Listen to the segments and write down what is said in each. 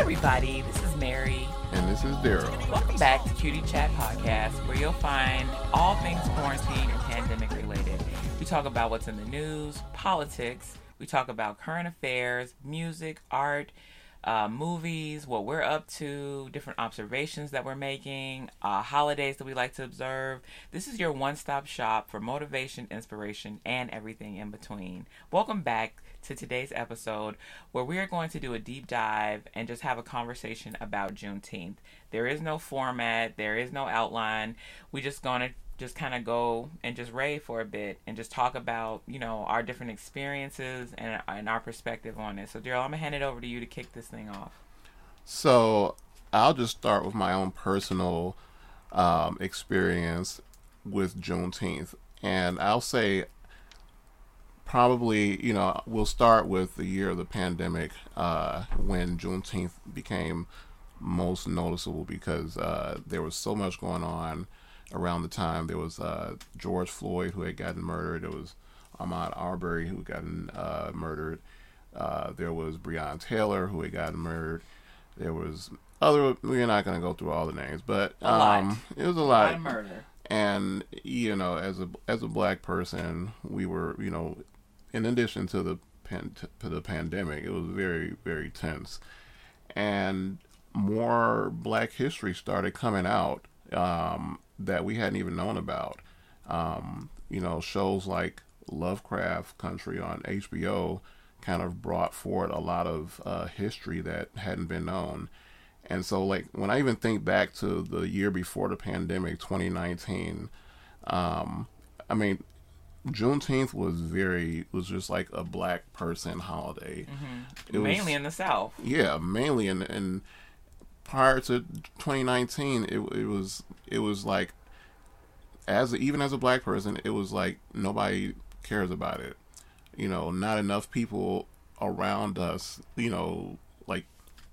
everybody. This is Mary. And this is Daryl. Welcome back to Cutie Chat Podcast, where you'll find all things quarantine and pandemic related. We talk about what's in the news, politics, we talk about current affairs, music, art, uh, movies, what we're up to, different observations that we're making, uh, holidays that we like to observe. This is your one stop shop for motivation, inspiration, and everything in between. Welcome back to today's episode where we are going to do a deep dive and just have a conversation about Juneteenth. There is no format, there is no outline. We're just going to just kind of go and just rave for a bit and just talk about you know our different experiences and, and our perspective on it. So, Daryl, I'm gonna hand it over to you to kick this thing off. So, I'll just start with my own personal um, experience with Juneteenth, and I'll say probably you know we'll start with the year of the pandemic uh, when Juneteenth became most noticeable because uh, there was so much going on around the time. There was uh, George Floyd who had gotten murdered. There was Ahmaud Arbery who had gotten uh, murdered. Uh, there was Breonna Taylor who had gotten murdered. There was other. We're not going to go through all the names, but um, it was a lot. A lot of murder. And you know, as a as a black person, we were you know, in addition to the pan, to the pandemic, it was very very tense, and more Black history started coming out. Um, that we hadn't even known about. Um, you know, shows like Lovecraft Country on HBO kind of brought forward a lot of uh, history that hadn't been known. And so, like, when I even think back to the year before the pandemic, 2019, um, I mean, Juneteenth was very was just like a black person holiday. Mm-hmm. Mainly was, in the South. Yeah, mainly in in prior to 2019, it it was it was like as a, even as a black person, it was like nobody cares about it. You know, not enough people around us. You know,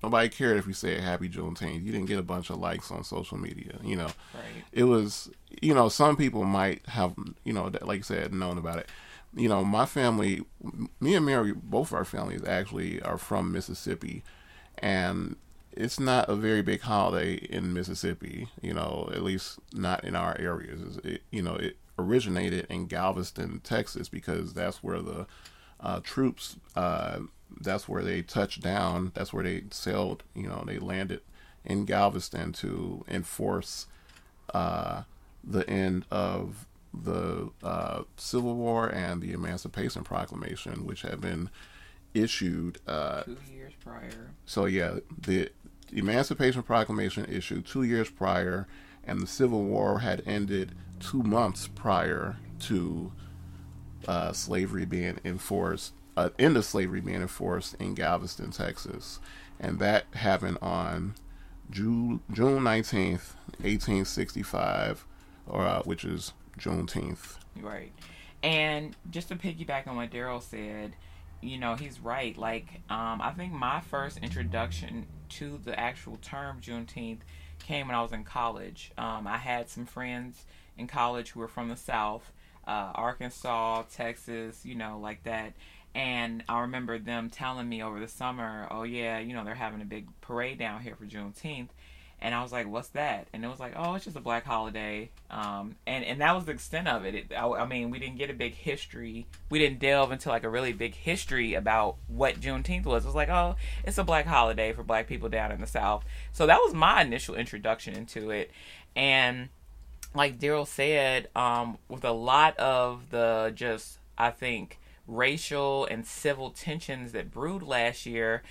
nobody cared if we said Happy Juneteenth. You didn't get a bunch of likes on social media. You know, right. it was you know some people might have you know like I said known about it. You know, my family, me and Mary, both our families actually are from Mississippi, and it's not a very big holiday in Mississippi, you know, at least not in our areas. It, you know, it originated in Galveston, Texas, because that's where the uh, troops, uh, that's where they touched down. That's where they sailed, you know, they landed in Galveston to enforce uh, the end of the uh, Civil War and the Emancipation Proclamation, which had been issued uh, two years prior. So yeah, the Emancipation Proclamation issued two years prior, and the Civil War had ended two months prior to uh, slavery being enforced, uh, end of slavery being enforced in Galveston, Texas. And that happened on June, June 19th, 1865, or, uh, which is Juneteenth. Right. And just to piggyback on what Daryl said, you know, he's right. Like, um, I think my first introduction to the actual term Juneteenth came when I was in college. Um, I had some friends in college who were from the South, uh, Arkansas, Texas, you know, like that. And I remember them telling me over the summer, oh, yeah, you know, they're having a big parade down here for Juneteenth. And I was like, "What's that?" And it was like, "Oh, it's just a black holiday." Um, and and that was the extent of it. it I, I, mean, we didn't get a big history. We didn't delve into like a really big history about what Juneteenth was. It was like, "Oh, it's a black holiday for black people down in the South." So that was my initial introduction into it. And like Daryl said, um, with a lot of the just, I think, racial and civil tensions that brewed last year.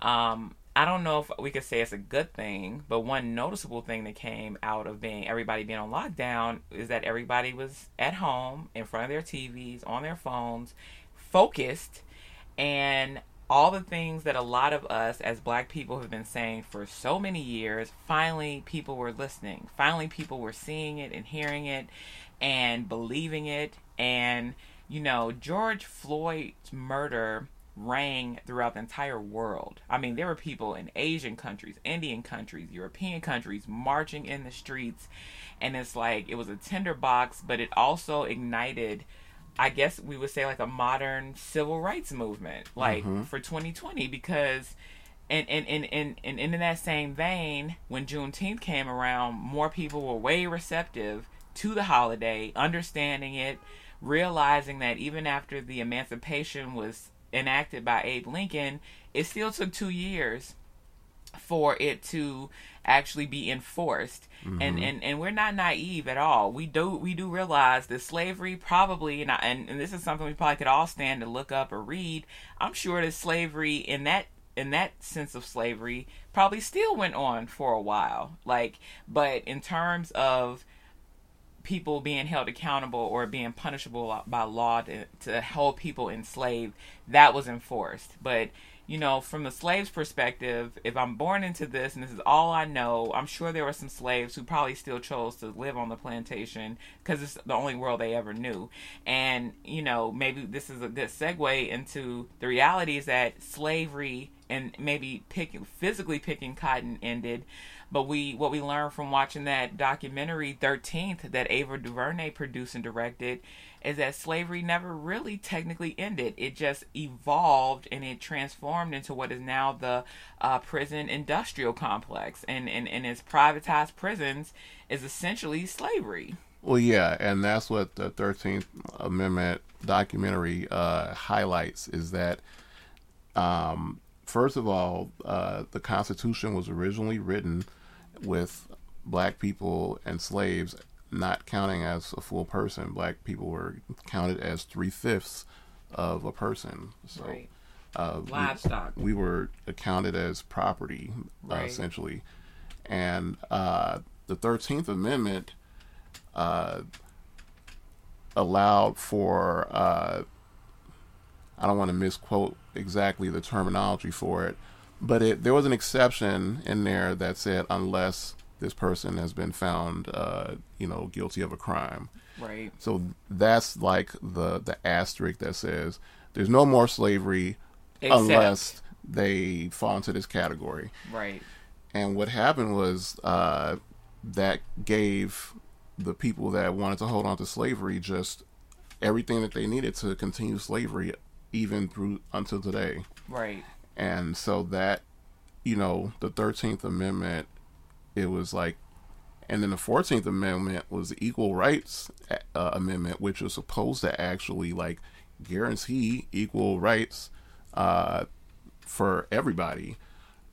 Um, I don't know if we could say it's a good thing, but one noticeable thing that came out of being everybody being on lockdown is that everybody was at home in front of their TVs, on their phones, focused, and all the things that a lot of us as black people have been saying for so many years, finally people were listening. Finally people were seeing it and hearing it and believing it and you know, George Floyd's murder rang throughout the entire world. I mean, there were people in Asian countries, Indian countries, European countries marching in the streets. And it's like it was a tinderbox, but it also ignited, I guess we would say, like a modern civil rights movement, like mm-hmm. for 2020, because and and, and, and, and in that same vein, when Juneteenth came around, more people were way receptive to the holiday, understanding it, realizing that even after the emancipation was enacted by Abe Lincoln, it still took two years for it to actually be enforced. Mm-hmm. and, and and we're not naive at all. We do we do realize that slavery probably and, I, and and this is something we probably could all stand to look up or read. I'm sure that slavery in that in that sense of slavery probably still went on for a while. Like but in terms of people being held accountable or being punishable by law to, to hold people enslaved that was enforced but you know, from the slave's perspective, if I'm born into this and this is all I know, I'm sure there were some slaves who probably still chose to live on the plantation because it's the only world they ever knew. And, you know, maybe this is a good segue into the reality is that slavery and maybe picking, physically picking cotton ended. But we, what we learned from watching that documentary 13th that Ava DuVernay produced and directed is that slavery never really technically ended. It just evolved and it transformed into what is now the uh, prison industrial complex. And, and, and its privatized prisons is essentially slavery. Well, yeah, and that's what the 13th Amendment documentary uh, highlights is that, um, first of all, uh, the Constitution was originally written with black people and slaves not counting as a full person. Black people were counted as three fifths of a person. So, right. uh, livestock. We, we, were accounted as property, uh, essentially. And uh, the Thirteenth Amendment uh, allowed for. Uh, I don't want to misquote exactly the terminology for it, but it, there was an exception in there that said unless this person has been found, uh, you know, guilty of a crime. Right. So that's like the the asterisk that says there's no more slavery Except. unless they fall into this category. Right. And what happened was uh, that gave the people that wanted to hold on to slavery just everything that they needed to continue slavery even through until today. Right. And so that, you know, the 13th Amendment it was like and then the 14th amendment was the equal rights uh, amendment which was supposed to actually like guarantee equal rights uh, for everybody.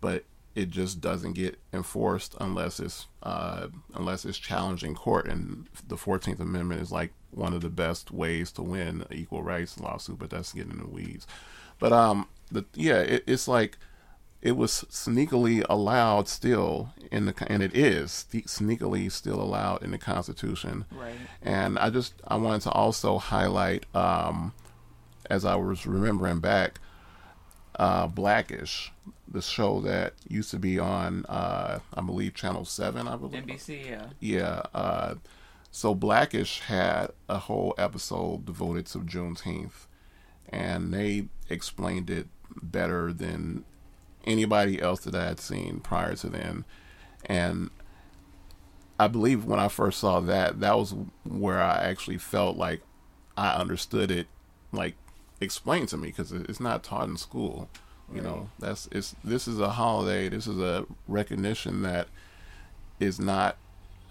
But it just doesn't get enforced unless it's uh, unless it's challenged in court. And the 14th amendment is like one of the best ways to win equal rights lawsuit but that's getting in the weeds. But um the yeah it, it's like it was sneakily allowed still in the and it is sneakily still allowed in the Constitution. Right. And I just I wanted to also highlight um, as I was remembering back uh, Blackish, the show that used to be on uh, I believe Channel Seven. I believe NBC. Yeah. Yeah. Uh, so Blackish had a whole episode devoted to Juneteenth, and they explained it better than anybody else that I had seen prior to then. And I believe when I first saw that, that was where I actually felt like I understood it, like explained to me because it's not taught in school. You right. know, that's it's this is a holiday. This is a recognition that is not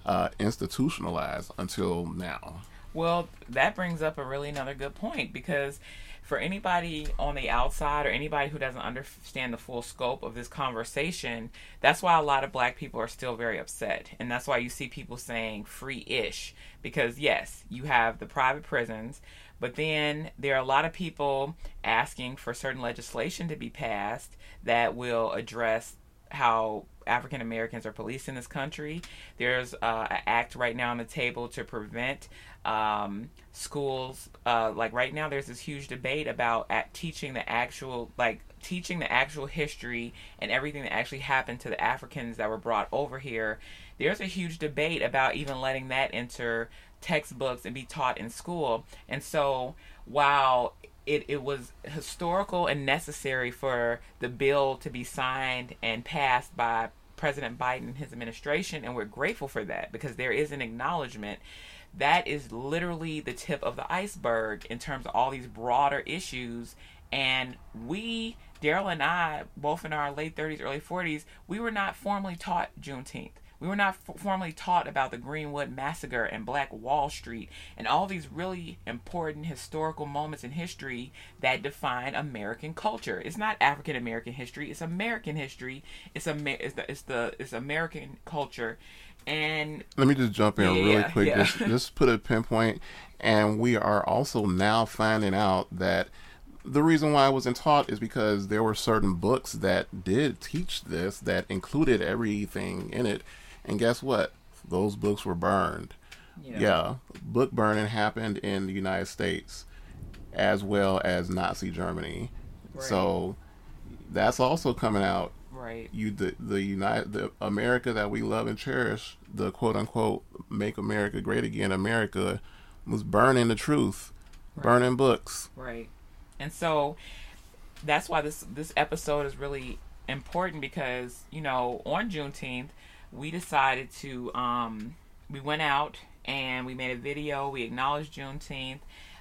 uh, institutionalized until now. Well, that brings up a really another good point because for anybody on the outside or anybody who doesn't understand the full scope of this conversation, that's why a lot of black people are still very upset. And that's why you see people saying free ish. Because, yes, you have the private prisons, but then there are a lot of people asking for certain legislation to be passed that will address how African Americans are policed in this country. There's uh, an act right now on the table to prevent um, schools uh, like right now there's this huge debate about at teaching the actual like teaching the actual history and everything that actually happened to the africans that were brought over here there's a huge debate about even letting that enter textbooks and be taught in school and so while it, it was historical and necessary for the bill to be signed and passed by President Biden and his administration, and we're grateful for that because there is an acknowledgement that is literally the tip of the iceberg in terms of all these broader issues. And we, Daryl and I, both in our late 30s, early 40s, we were not formally taught Juneteenth. We were not f- formally taught about the Greenwood Massacre and Black Wall Street and all these really important historical moments in history that define American culture. It's not African American history; it's American history. It's a it's the it's the it's American culture. And let me just jump in Yeah, really quick. yeah. Just, just put a pinpoint, and we are also now finding out that the reason why I wasn't taught is because there were certain books that did teach this that included everything in it, and guess what? Those books were burned. you know, Yeah, book burning happened in the United States as well as Nazi Germany. Right. So that's also coming out. right, You the the United the America that we love and cherish, the quote unquote make America great again America was burning the truth, Right. burning books. right. And so that's why this this episode is really important because you know on Juneteenth we decided to um we went out and we made a video. We acknowledged Juneteenth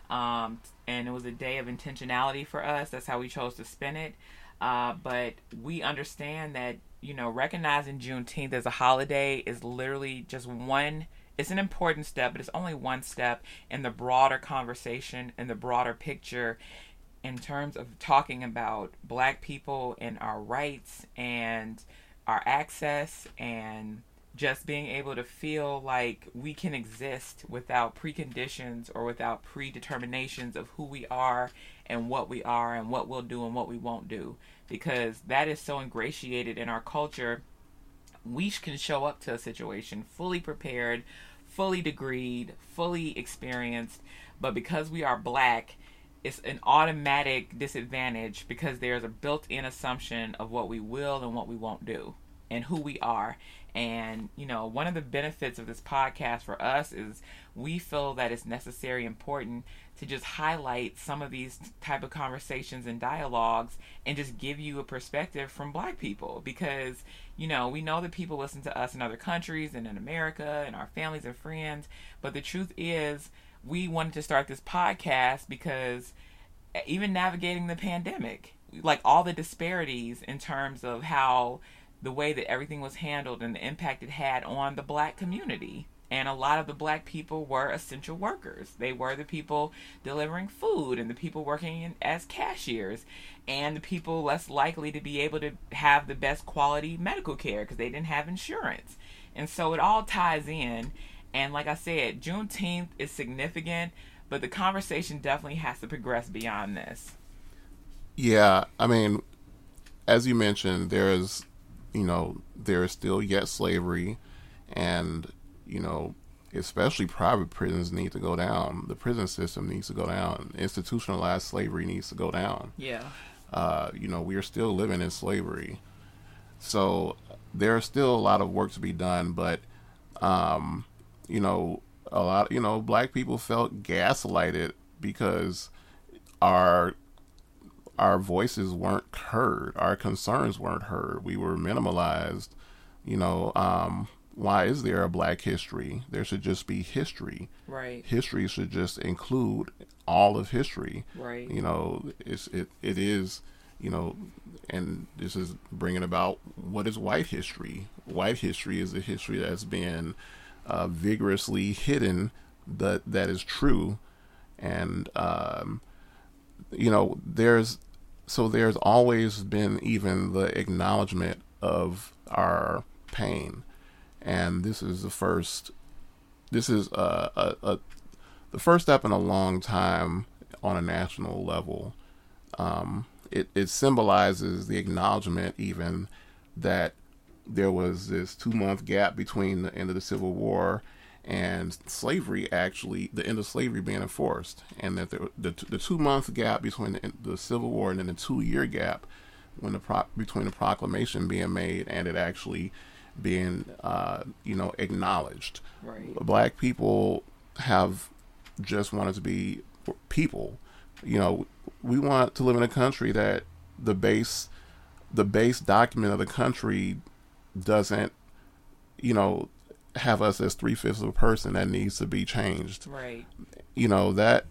um and it was a day of intentionality for us. That's how we chose to spend it. Uh but we understand that you know recognizing Juneteenth as a holiday is literally just one it's an important step but it's only one step in the broader conversation in the broader picture in terms of talking about black people and our rights and our access and just being able to feel like we can exist without preconditions or without predeterminations of who we are and what we are and what we'll do and what we won't do. Because that is so ingratiated in our culture. We can show up to a situation fully prepared, fully degreed, fully experienced, but because we are black, it's an automatic disadvantage because there's a built-in assumption of what we will and what we won't do and who we are. And you know, one of the benefits of this podcast for us is we feel that it's necessary important to just highlight some of these type of conversations and dialogues and just give you a perspective from black people because you know we know that people listen to us in other countries and in america and our families and friends but the truth is we wanted to start this podcast because even navigating the pandemic like all the disparities in terms of how the way that everything was handled and the impact it had on the black community and a lot of the black people were essential workers. They were the people delivering food and the people working in, as cashiers and the people less likely to be able to have the best quality medical care because they didn't have insurance. And so it all ties in. And like I said, Juneteenth is significant, but the conversation definitely has to progress beyond this. Yeah, I mean, as you mentioned, there is, you know, there is still yet slavery, and you know, especially private prisons need to go down. The prison system needs to go down. Institutionalized slavery needs to go down. Yeah. Uh, you know, we are still living in slavery, so there's still a lot of work to be done. But, um, you know, a lot, you know, black people felt gaslighted because our our voices weren't heard, our concerns weren't heard. We were minimalized. You know, um, why is there a black history? There should just be history. Right. History should just include all of history. Right. You know, it's it it is, you know, and this is bringing about what is white history. White history is a history that's been uh, vigorously hidden that that is true, and um, you know, there's so there's always been even the acknowledgement of our pain, and this is the first. This is a, a, a the first step in a long time on a national level. Um, it, it symbolizes the acknowledgement, even that there was this two month gap between the end of the Civil War and slavery actually the end of slavery being enforced, and that the the, the two month gap between the, the Civil War and then the two year gap when the pro- between the proclamation being made and it actually being uh, you know acknowledged. Right. Black people have just wanted to be people. You know, we want to live in a country that the base the base document of the country doesn't you know have us as three fifths of a person that needs to be changed. Right. You know that.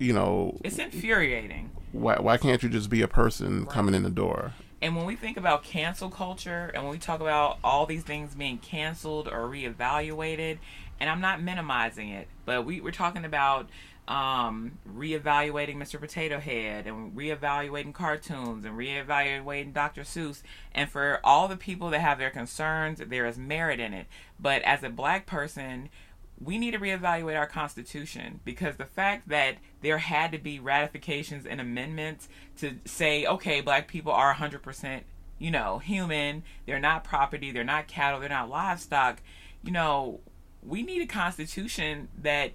You know, It's infuriating. why why can't you just be a person Right. coming in the door? And when we think about cancel culture and when we talk about all these things being canceled or reevaluated, and I'm not minimizing it, but we, we're talking about um, reevaluating Mr. Potato Head and reevaluating cartoons and reevaluating Dr. Seuss. And for all the people that have their concerns, there is merit in it. But as a black person, we need to reevaluate our constitution because the fact that there had to be ratifications and amendments to say, okay, black people are 100%, you know, human, they're not property, they're not cattle, they're not livestock, you know, we need a constitution that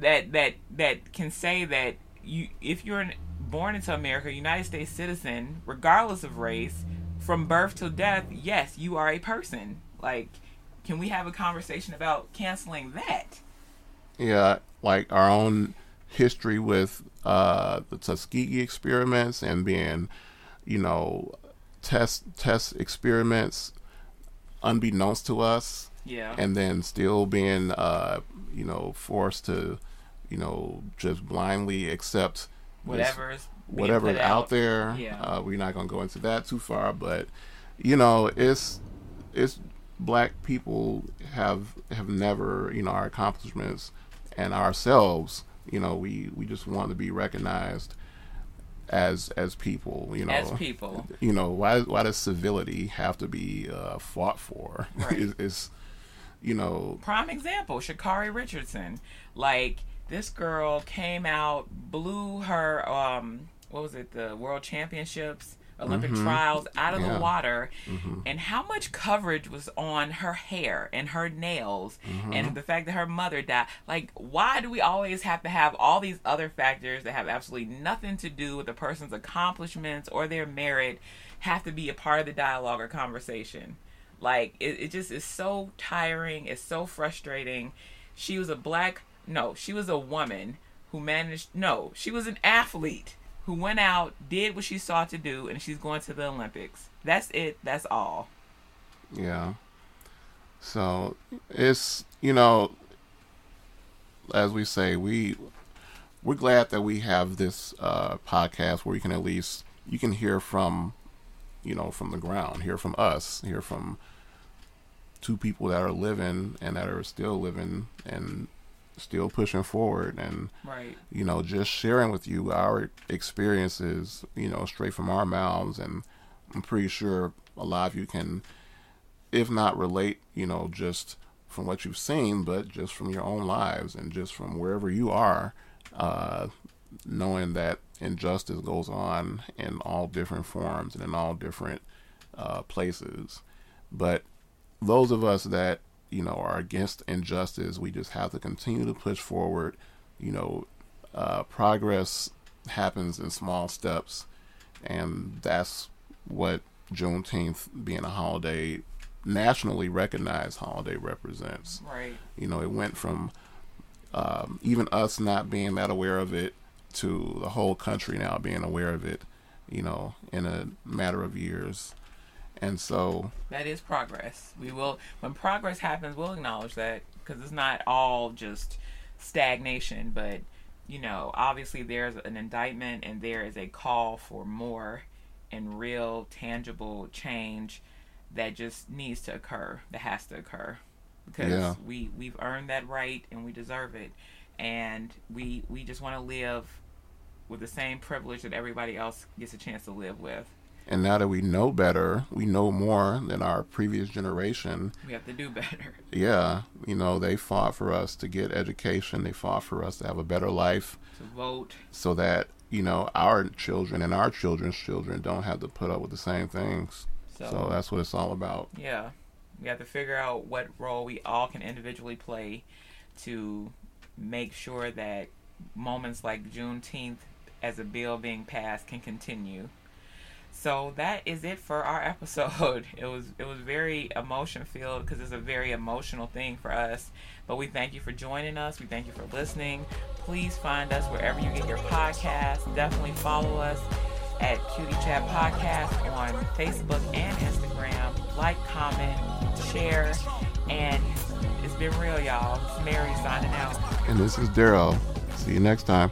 that that that can say that you if you're an, born into America, United States citizen, regardless of race, from birth till death, yes, you are a person. Like can we have a conversation about canceling that? Yeah, like our own history with uh, the Tuskegee experiments and being, you know, test test experiments unbeknownst to us, Yeah. and then still being, uh, you know, forced to, you know, just blindly accept whatever put is out there. Yeah. Uh, we're not gonna go into that too far, but you know, it's it's black people have have never, you know, our accomplishments and ourselves. You know, we we just want to be recognized as as people. You know, as people. you know why why does civility have to be uh, fought for? Right. it's, it's you know Prime example, Sha'Carri Richardson. Like this girl came out, blew her um what was it, the world championships, Olympic trials out of Mm-hmm. Yeah. the water. Mm-hmm. And how much coverage was on her hair and her nails Mm-hmm. and the fact that her mother died. Like why do we always have to have all these other factors that have absolutely nothing to do with a person's accomplishments or their merit have to be a part of the dialogue or conversation? Like it, it just is so tiring. It's so frustrating. She was a black no, she was a woman who managed no, she was an athlete who went out, did what she sought to do, and she's going to the Olympics. That's it. That's all. Yeah. So it's you know, as we say, we we're glad that we have this uh, podcast where you can at least you can hear from you know from the ground, hear from us, hear from two people that are living and that are still living and still pushing forward and Right. you know, just sharing with you our experiences, you know, straight from our mouths. And I'm pretty sure a lot of you can, if not relate, you know, just from what you've seen, but just from your own lives and just from wherever you are, uh, knowing that injustice goes on in all different forms and in all different uh, places. But those of us that you know are against injustice, we just have to continue to push forward. You know, uh, progress happens in small steps, and that's what Juneteenth, being a holiday, nationally recognized holiday, represents. Right. You know, it went from um, even us not being that aware of it to the whole country now being aware of it. You know, in a matter of years, and so That is progress. We will, when progress happens, we'll acknowledge that because it's not all just stagnation, but you know, obviously there's an indictment and there is a call for more and real, tangible change that just needs to occur, that has to occur, because Yeah. we we've earned that right and we deserve it, and we we just want to live with the same privilege that everybody else gets a chance to live with. And now that we know better, we know more than our previous generation. We have to do better. Yeah, you know, they fought for us to get education. They fought for us to have a better life To vote, so that, you know, our children and our children's children don't have to put up with the same things. so, So that's what it's all about. yeah, we have to figure out what role we all can individually play to make sure that moments like Juneteenth as a bill being passed can continue. So that is it for our episode. It was it was very emotion filled because it's a very emotional thing for us. But we thank you for joining us. We thank you for listening. Please find us wherever you get your podcasts. Definitely follow us. at Cutie Chat Podcast on Facebook and Instagram. Like, comment, share, and it's been real, y'all. It's Mary signing out. And this is Daryl. See you next time.